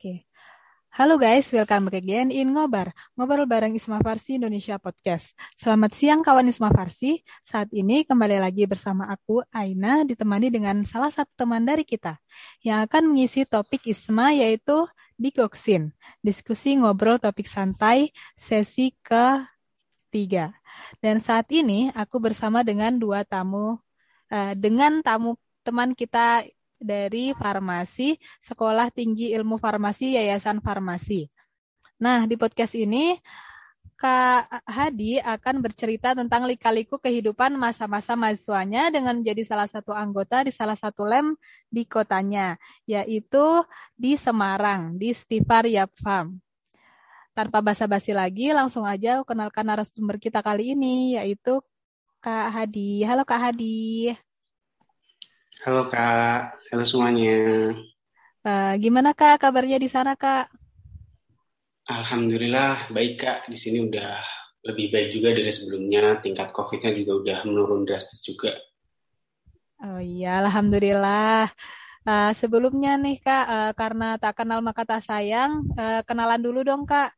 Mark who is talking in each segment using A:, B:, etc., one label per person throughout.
A: Oke. Halo guys, welcome back again in Ngobar, ngobrol bareng Isma Farsi Indonesia Podcast. Selamat siang kawan Isma Farsi. Saat ini kembali lagi bersama aku, Aina, ditemani dengan salah satu teman dari kita yang akan mengisi topik Isma yaitu Digoksin, diskusi ngobrol topik santai sesi ketiga. Dan saat ini aku bersama dengan dua tamu, uh, dengan tamu teman kita dari Farmasi, Sekolah Tinggi Ilmu Farmasi Yayasan Farmasi. Nah, di podcast ini Kak Hadi akan bercerita tentang lika-liku kehidupan masa-masa mahasiswanya dengan menjadi salah satu anggota di salah satu lem di kotanya, yaitu di Semarang, di Stifar Yapfam. Tanpa basa-basi lagi, langsung aja kenalkan narasumber kita kali ini, yaitu Kak Hadi. Halo Kak Hadi.
B: Halo Kak, halo semuanya.
A: Uh, gimana Kak kabarnya di sana Kak?
B: Alhamdulillah baik Kak, di sini udah lebih baik juga dari sebelumnya. Tingkat COVID-nya juga udah menurun drastis juga.
A: Oh iya, Alhamdulillah. Uh, sebelumnya nih Kak, uh, karena tak kenal maka tak sayang, uh, kenalan dulu dong Kak.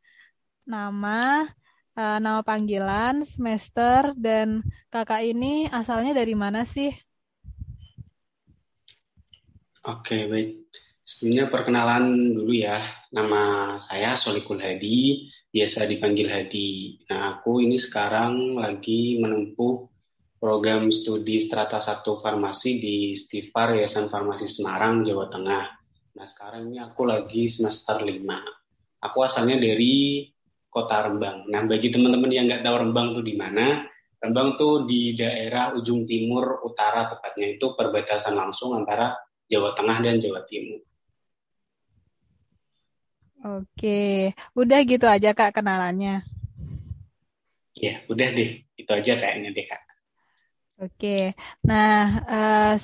A: Nama, uh, nama panggilan, semester, dan kakak ini asalnya dari mana sih?
B: Oke, baik. Sebelumnya perkenalan dulu ya. Nama saya Solikul Hadi, biasa dipanggil Hadi. Nah, aku ini sekarang lagi menempuh program studi strata 1 farmasi di Stifar Yayasan Farmasi Semarang, Jawa Tengah. Nah, sekarang ini aku lagi semester 5. Aku asalnya dari kota Rembang. Nah, bagi teman-teman yang nggak tahu Rembang tuh di mana, Rembang tuh di daerah ujung timur utara tepatnya itu perbatasan langsung antara Jawa Tengah dan Jawa Timur.
A: Oke, udah gitu aja Kak kenalannya.
B: Ya, udah deh. Itu aja kayaknya deh Kak.
A: Oke, nah uh,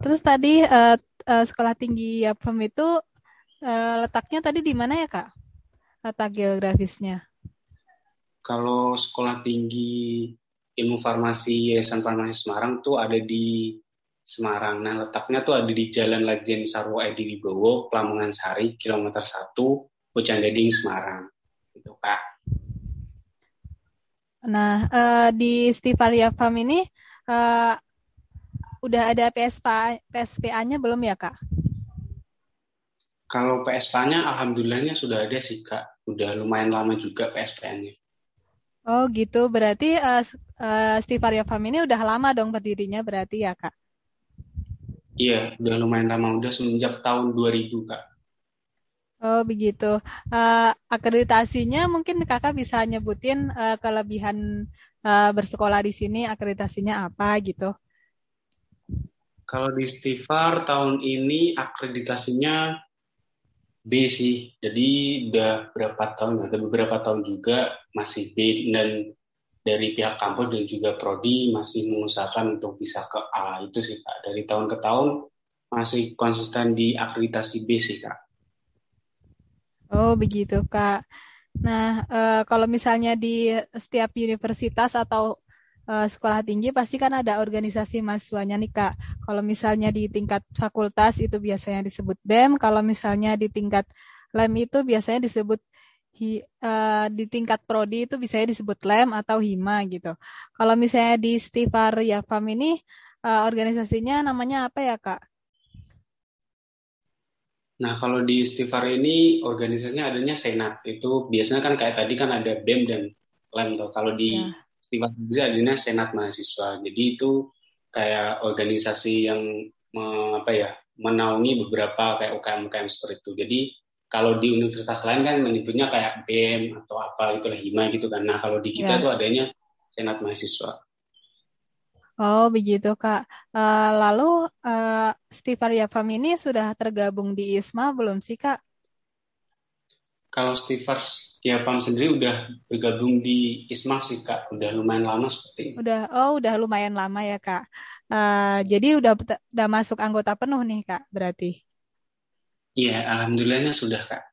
A: terus tadi uh, uh, sekolah tinggi Yapem itu uh, letaknya tadi di mana ya Kak? Letak geografisnya?
B: Kalau sekolah tinggi ilmu farmasi Yayasan Farmasi Semarang tuh ada di Semarang. Nah, letaknya tuh ada di Jalan Ledjen Sarwo Edi Wibowo, Lamongan Sari, kilometer 1, Pucang Gading, Semarang. Itu, Kak.
A: Nah, uh, di Stivaria Farm ini uh, udah ada PSPA, PSPA-nya belum ya, Kak?
B: Kalau PSPA-nya alhamdulillahnya sudah ada sih, Kak. Udah lumayan lama juga PSPA-nya.
A: Oh, gitu. Berarti uh, uh, Stivaria Farm ini udah lama dong berdirinya berarti ya, Kak?
B: Iya, udah lumayan lama, udah semenjak tahun 2000, Kak.
A: Oh, begitu. Uh, akreditasinya mungkin Kakak bisa nyebutin uh, kelebihan uh, bersekolah di sini, akreditasinya apa gitu?
B: Kalau di Stifar tahun ini akreditasinya B sih. Jadi udah berapa tahun, ada beberapa tahun juga masih B dan dari pihak kampus dan juga prodi masih mengusahakan untuk bisa ke A itu sih kak dari tahun ke tahun masih konsisten di akreditasi B sih kak.
A: Oh begitu kak. Nah e, kalau misalnya di setiap universitas atau e, sekolah tinggi pasti kan ada organisasi mahasiswanya nih kak. Kalau misalnya di tingkat fakultas itu biasanya disebut BEM. Kalau misalnya di tingkat LEM itu biasanya disebut hi, uh, di tingkat prodi itu bisa disebut lem atau hima gitu. Kalau misalnya di Stifar Yafam ini uh, organisasinya namanya apa ya kak?
B: Nah kalau di Stifar ini organisasinya adanya senat itu biasanya kan kayak tadi kan ada bem dan lem tuh. Kalau di ya. Stifar sendiri adanya senat mahasiswa. Jadi itu kayak organisasi yang me, apa ya menaungi beberapa kayak UKM-UKM seperti itu. Jadi kalau di universitas lain kan menyebutnya kayak BEM atau apa gitu lah hima gitu kan. Nah kalau di kita ya. tuh adanya senat mahasiswa.
A: Oh begitu kak. Uh, lalu uh, Stifar Yafam ini sudah tergabung di ISMA belum sih kak?
B: Kalau Stifar Yafam sendiri udah bergabung di ISMA sih kak. Udah lumayan lama seperti ini.
A: Udah, oh udah lumayan lama ya kak. Uh, jadi udah udah masuk anggota penuh nih kak berarti.
B: Iya, alhamdulillahnya sudah, Kak.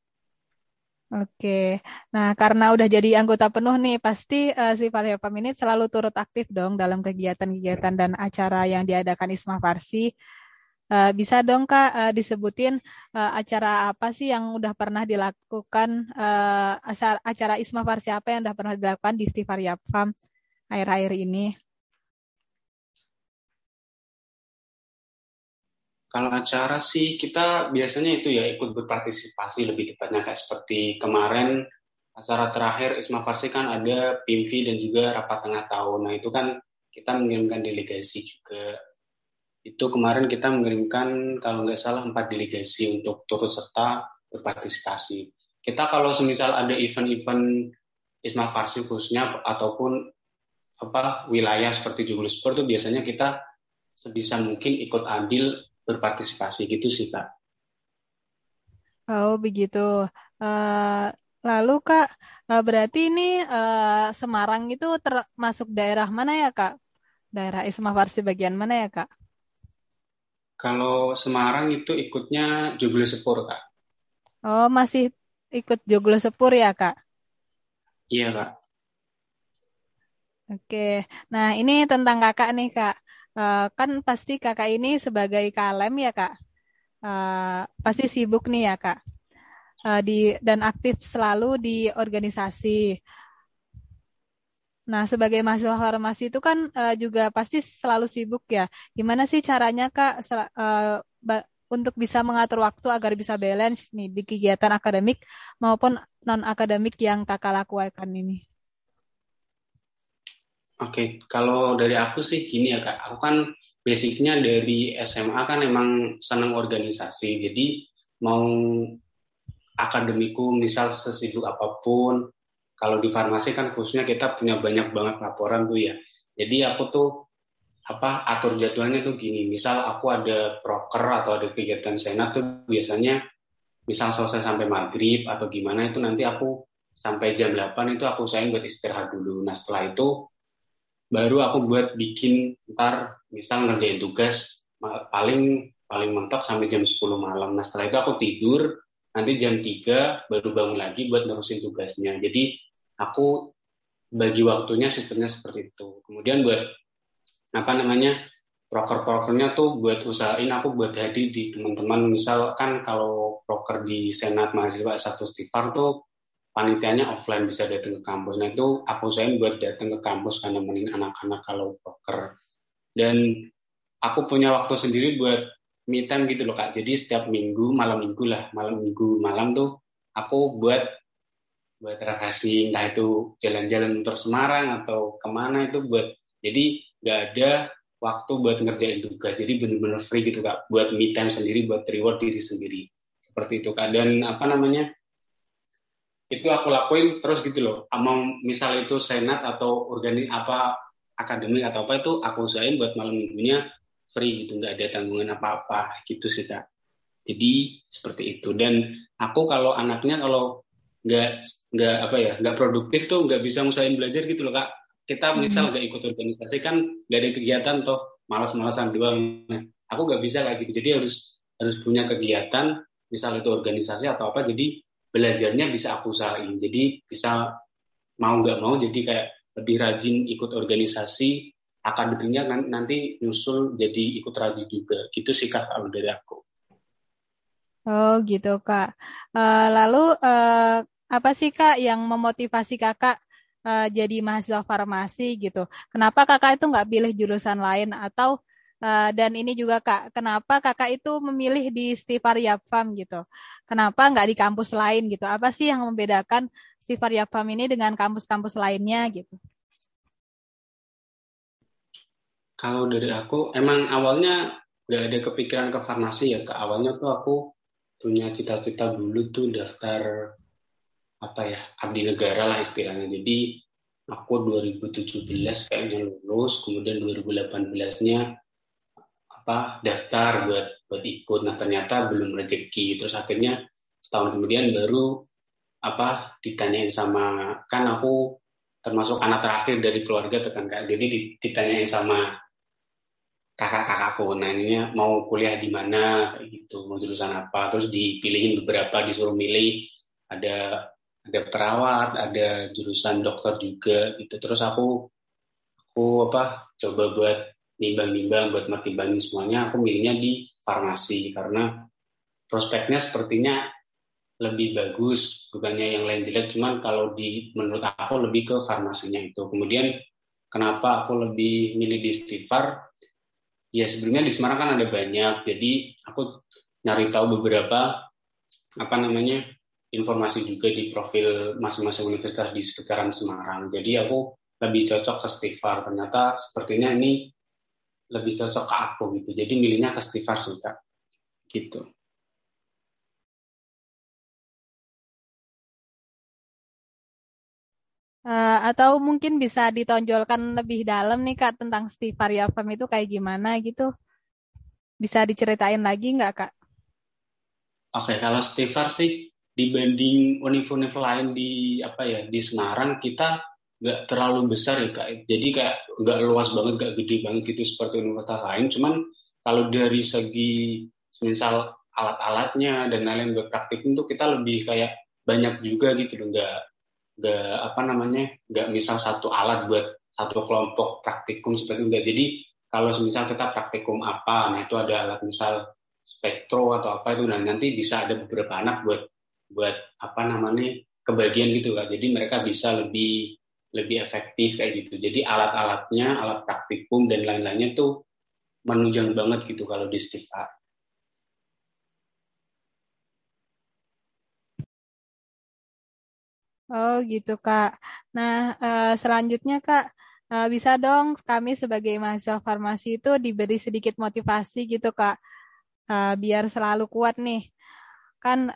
A: Oke, nah karena udah jadi anggota penuh nih, pasti uh, si Pam ini selalu turut aktif dong dalam kegiatan-kegiatan dan acara yang diadakan Isma Farsi. Uh, bisa dong Kak uh, disebutin uh, acara apa sih yang udah pernah dilakukan uh, acara Isma Farsi apa yang udah pernah dilakukan di Stifaria Farm akhir-akhir ini?
B: Kalau acara sih kita biasanya itu ya ikut berpartisipasi lebih tepatnya kayak seperti kemarin acara terakhir Isma Farsi kan ada PIMV dan juga rapat tengah tahun. Nah itu kan kita mengirimkan delegasi juga itu kemarin kita mengirimkan kalau nggak salah empat delegasi untuk turut serta berpartisipasi. Kita kalau semisal ada event-event Isma Farsi khususnya ataupun apa wilayah seperti Joglo Sport itu biasanya kita sebisa mungkin ikut ambil berpartisipasi gitu sih kak.
A: Oh begitu. Uh, lalu kak uh, berarti ini uh, Semarang itu termasuk daerah mana ya kak? Daerah Isma Farsi bagian mana ya kak?
B: Kalau Semarang itu ikutnya Joglo Sepur, Kak.
A: Oh, masih ikut Joglo Sepur ya, Kak?
B: Iya, Kak.
A: Oke, nah ini tentang kakak nih, Kak. Uh, kan pasti kakak ini sebagai kalem ya, Kak. Uh, pasti sibuk nih ya, Kak. Uh, di dan aktif selalu di organisasi. Nah, sebagai mahasiswa farmasi itu kan uh, juga pasti selalu sibuk ya. Gimana sih caranya Kak uh, untuk bisa mengatur waktu agar bisa balance nih di kegiatan akademik maupun non akademik yang Kakak lakukan ini?
B: Oke, kalau dari aku sih gini ya Kak. Aku kan basicnya dari SMA kan emang senang organisasi. Jadi mau akademiku misal sesibuk apa pun kalau di farmasi kan khususnya kita punya banyak banget laporan tuh ya. Jadi aku tuh apa atur jadwalnya tuh gini. Misal aku ada proker atau ada kegiatan senat tuh biasanya misal selesai sampai maghrib atau gimana itu nanti aku sampai jam 8 itu aku sayang buat istirahat dulu. Nah setelah itu baru aku buat bikin ntar misal ngerjain tugas paling paling mentok sampai jam 10 malam. Nah setelah itu aku tidur nanti jam 3 baru bangun lagi buat nerusin tugasnya. Jadi aku bagi waktunya sistemnya seperti itu. Kemudian buat apa namanya proker-prokernya tuh buat usahain aku buat hadir di teman-teman misalkan kalau proker di senat mahasiswa satu stifar tuh panitianya offline bisa datang ke kampus. Nah itu aku usahain buat datang ke kampus karena nemenin anak-anak kalau proker. Dan aku punya waktu sendiri buat me time gitu loh kak. Jadi setiap minggu malam minggu lah malam minggu malam tuh aku buat buat refreshing entah itu jalan-jalan untuk Semarang atau ke mana itu buat jadi nggak ada waktu buat ngerjain tugas jadi bener-bener free gitu kak buat me time sendiri buat reward diri sendiri seperti itu kak dan apa namanya itu aku lakuin terus gitu loh. Mau misal itu senat atau organik apa akademik atau apa itu aku usahain buat malam minggunya free gitu. Nggak ada tanggungan apa-apa gitu sih kak. Jadi seperti itu. Dan aku kalau anaknya kalau nggak nggak apa ya nggak produktif tuh nggak bisa ngusahain belajar gitu loh kak. Kita hmm. misal nggak ikut organisasi kan nggak ada kegiatan toh. Malas-malasan doang. Nah aku nggak bisa kayak gitu. Jadi harus harus punya kegiatan misal itu organisasi atau apa. Jadi belajarnya bisa aku usahain jadi bisa mau nggak mau jadi kayak lebih rajin ikut organisasi akademinya nanti nyusul jadi ikut rajin juga gitu sih kak kalau dari aku
A: Oh gitu Kak. Uh, lalu uh, apa sih Kak yang memotivasi Kakak uh, jadi mahasiswa farmasi gitu? Kenapa Kakak itu nggak pilih jurusan lain atau uh, dan ini juga Kak, kenapa Kakak itu memilih di Stifaria Farm gitu? Kenapa nggak di kampus lain gitu? Apa sih yang membedakan Stifaria Farm ini dengan kampus-kampus lainnya gitu?
B: Kalau dari aku, emang awalnya nggak ada kepikiran ke farmasi ya. Ke awalnya tuh aku punya cita-cita dulu tuh daftar apa ya abdi negara lah istilahnya jadi aku 2017 kayaknya lulus kemudian 2018-nya apa daftar buat buat ikut. Nah ternyata belum rezeki. Terus akhirnya setahun kemudian baru apa ditanyain sama kan aku termasuk anak terakhir dari keluarga tuh kan jadi ditanyain sama kakak-kakakku. Nah ini mau kuliah di mana gitu mau jurusan apa. Terus dipilihin beberapa disuruh milih. Ada ada perawat ada jurusan dokter juga gitu. Terus aku aku apa coba buat nimbang-nimbang buat mertimbangin semuanya, aku milihnya di farmasi karena prospeknya sepertinya lebih bagus, bukannya yang lain jelek, cuman kalau di menurut aku lebih ke farmasinya itu. Kemudian kenapa aku lebih milih di Stifar? Ya sebenarnya di Semarang kan ada banyak, jadi aku nyari tahu beberapa apa namanya informasi juga di profil masing-masing universitas di sekitaran Semarang. Jadi aku lebih cocok ke Stifar. Ternyata sepertinya ini lebih cocok ke aku gitu. Jadi milihnya ke sih kak. Gitu.
A: Uh, atau mungkin bisa ditonjolkan lebih dalam nih kak tentang Stifaria Farm itu kayak gimana gitu. Bisa diceritain lagi nggak kak?
B: Oke, kalau Stifar sih dibanding univ-univ lain di apa ya di Semarang kita nggak terlalu besar ya kak. Jadi kayak nggak luas banget, nggak gede banget gitu seperti universitas lain. Cuman kalau dari segi misal alat-alatnya dan lain-lain buat praktikum tuh kita lebih kayak banyak juga gitu loh. Nggak nggak apa namanya nggak misal satu alat buat satu kelompok praktikum seperti itu. Jadi kalau misal kita praktikum apa, nah itu ada alat misal spektro atau apa itu, nah nanti bisa ada beberapa anak buat buat apa namanya kebagian gitu kan. Jadi mereka bisa lebih lebih efektif kayak gitu. Jadi alat-alatnya, alat praktikum dan lain-lainnya tuh menunjang banget gitu kalau di Stiva.
A: Oh gitu Kak. Nah uh, selanjutnya Kak uh, bisa dong kami sebagai mahasiswa farmasi itu diberi sedikit motivasi gitu Kak, uh, biar selalu kuat nih kan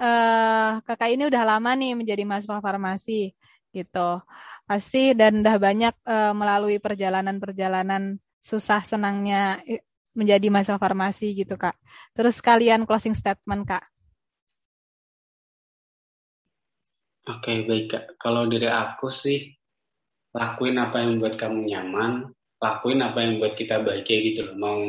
A: kakak ini udah lama nih menjadi mahasiswa farmasi gitu. Pasti dan udah banyak uh, melalui perjalanan-perjalanan susah senangnya menjadi mahasiswa farmasi gitu kak. Terus kalian closing statement kak?
B: Oke baik kak. Kalau dari aku sih lakuin apa yang buat kamu nyaman lakuin apa yang buat kita bahagia gitu loh. Mau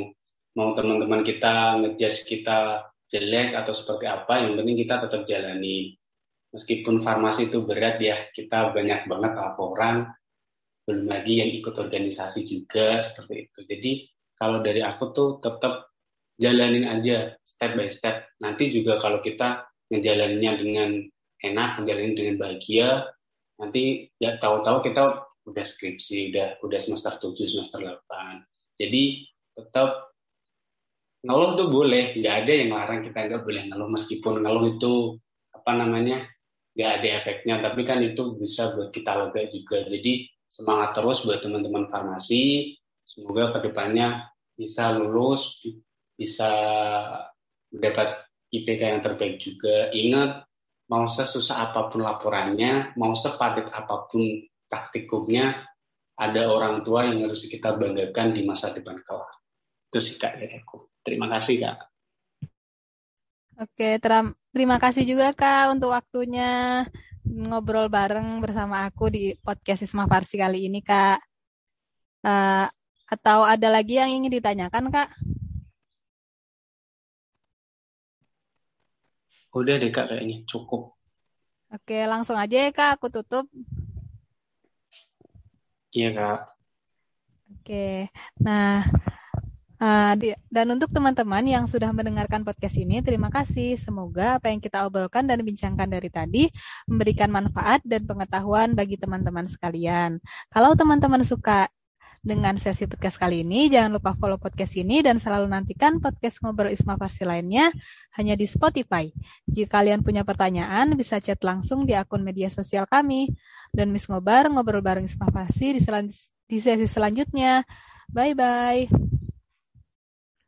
B: mau teman-teman kita ngejudge kita jelek atau seperti apa, yang penting kita tetap jalani. Meskipun farmasi itu berat ya, kita banyak banget laporan, belum lagi yang ikut organisasi juga seperti itu. Jadi kalau dari aku tuh tetap jalanin aja step by step. Nanti juga kalau kita ngejalaninnya dengan enak, ngejalanin dengan bahagia, nanti ya tahu-tahu kita udah skripsi, udah udah semester 7, semester 8. Jadi tetap ngeluh tuh boleh nggak ada yang larang kita nggak boleh ngeluh meskipun ngeluh itu apa namanya nggak ada efeknya tapi kan itu bisa buat kita lega juga. Jadi semangat terus buat teman-teman farmasi. Semoga ke depannya bisa lulus bisa mendapat IPK yang terbaik juga. Ingat mau sesusah apa pun laporannya mau sepadat apa pun praktikumnya ada orang tua yang harus kita banggakan di masa depan kelak. Itu sih kak dari aku. Terima kasih, Kak.
A: Oke, terima kasih juga Kak untuk waktunya ngobrol bareng bersama aku di podcast Isma Farsi kali ini, Kak. Uh, atau ada lagi yang ingin ditanyakan, Kak?
B: Udah deh, Kak, kayaknya cukup.
A: Oke, langsung aja ya, Kak. Aku tutup.
B: Iya, Kak.
A: Oke, nah Uh, dan untuk teman-teman yang sudah mendengarkan podcast ini, terima kasih. Semoga apa yang kita obrolkan dan bincangkan dari tadi memberikan manfaat dan pengetahuan bagi teman-teman sekalian. Kalau teman-teman suka dengan sesi podcast kali ini, jangan lupa follow podcast ini dan selalu nantikan podcast Ngobrol Isma Farsi lainnya hanya di Spotify. Jika kalian punya pertanyaan, bisa chat langsung di akun media sosial kami. Dan Miss Ngobar, ngobrol bareng Isma Farsi di, di sesi selanjutnya. Bye-bye.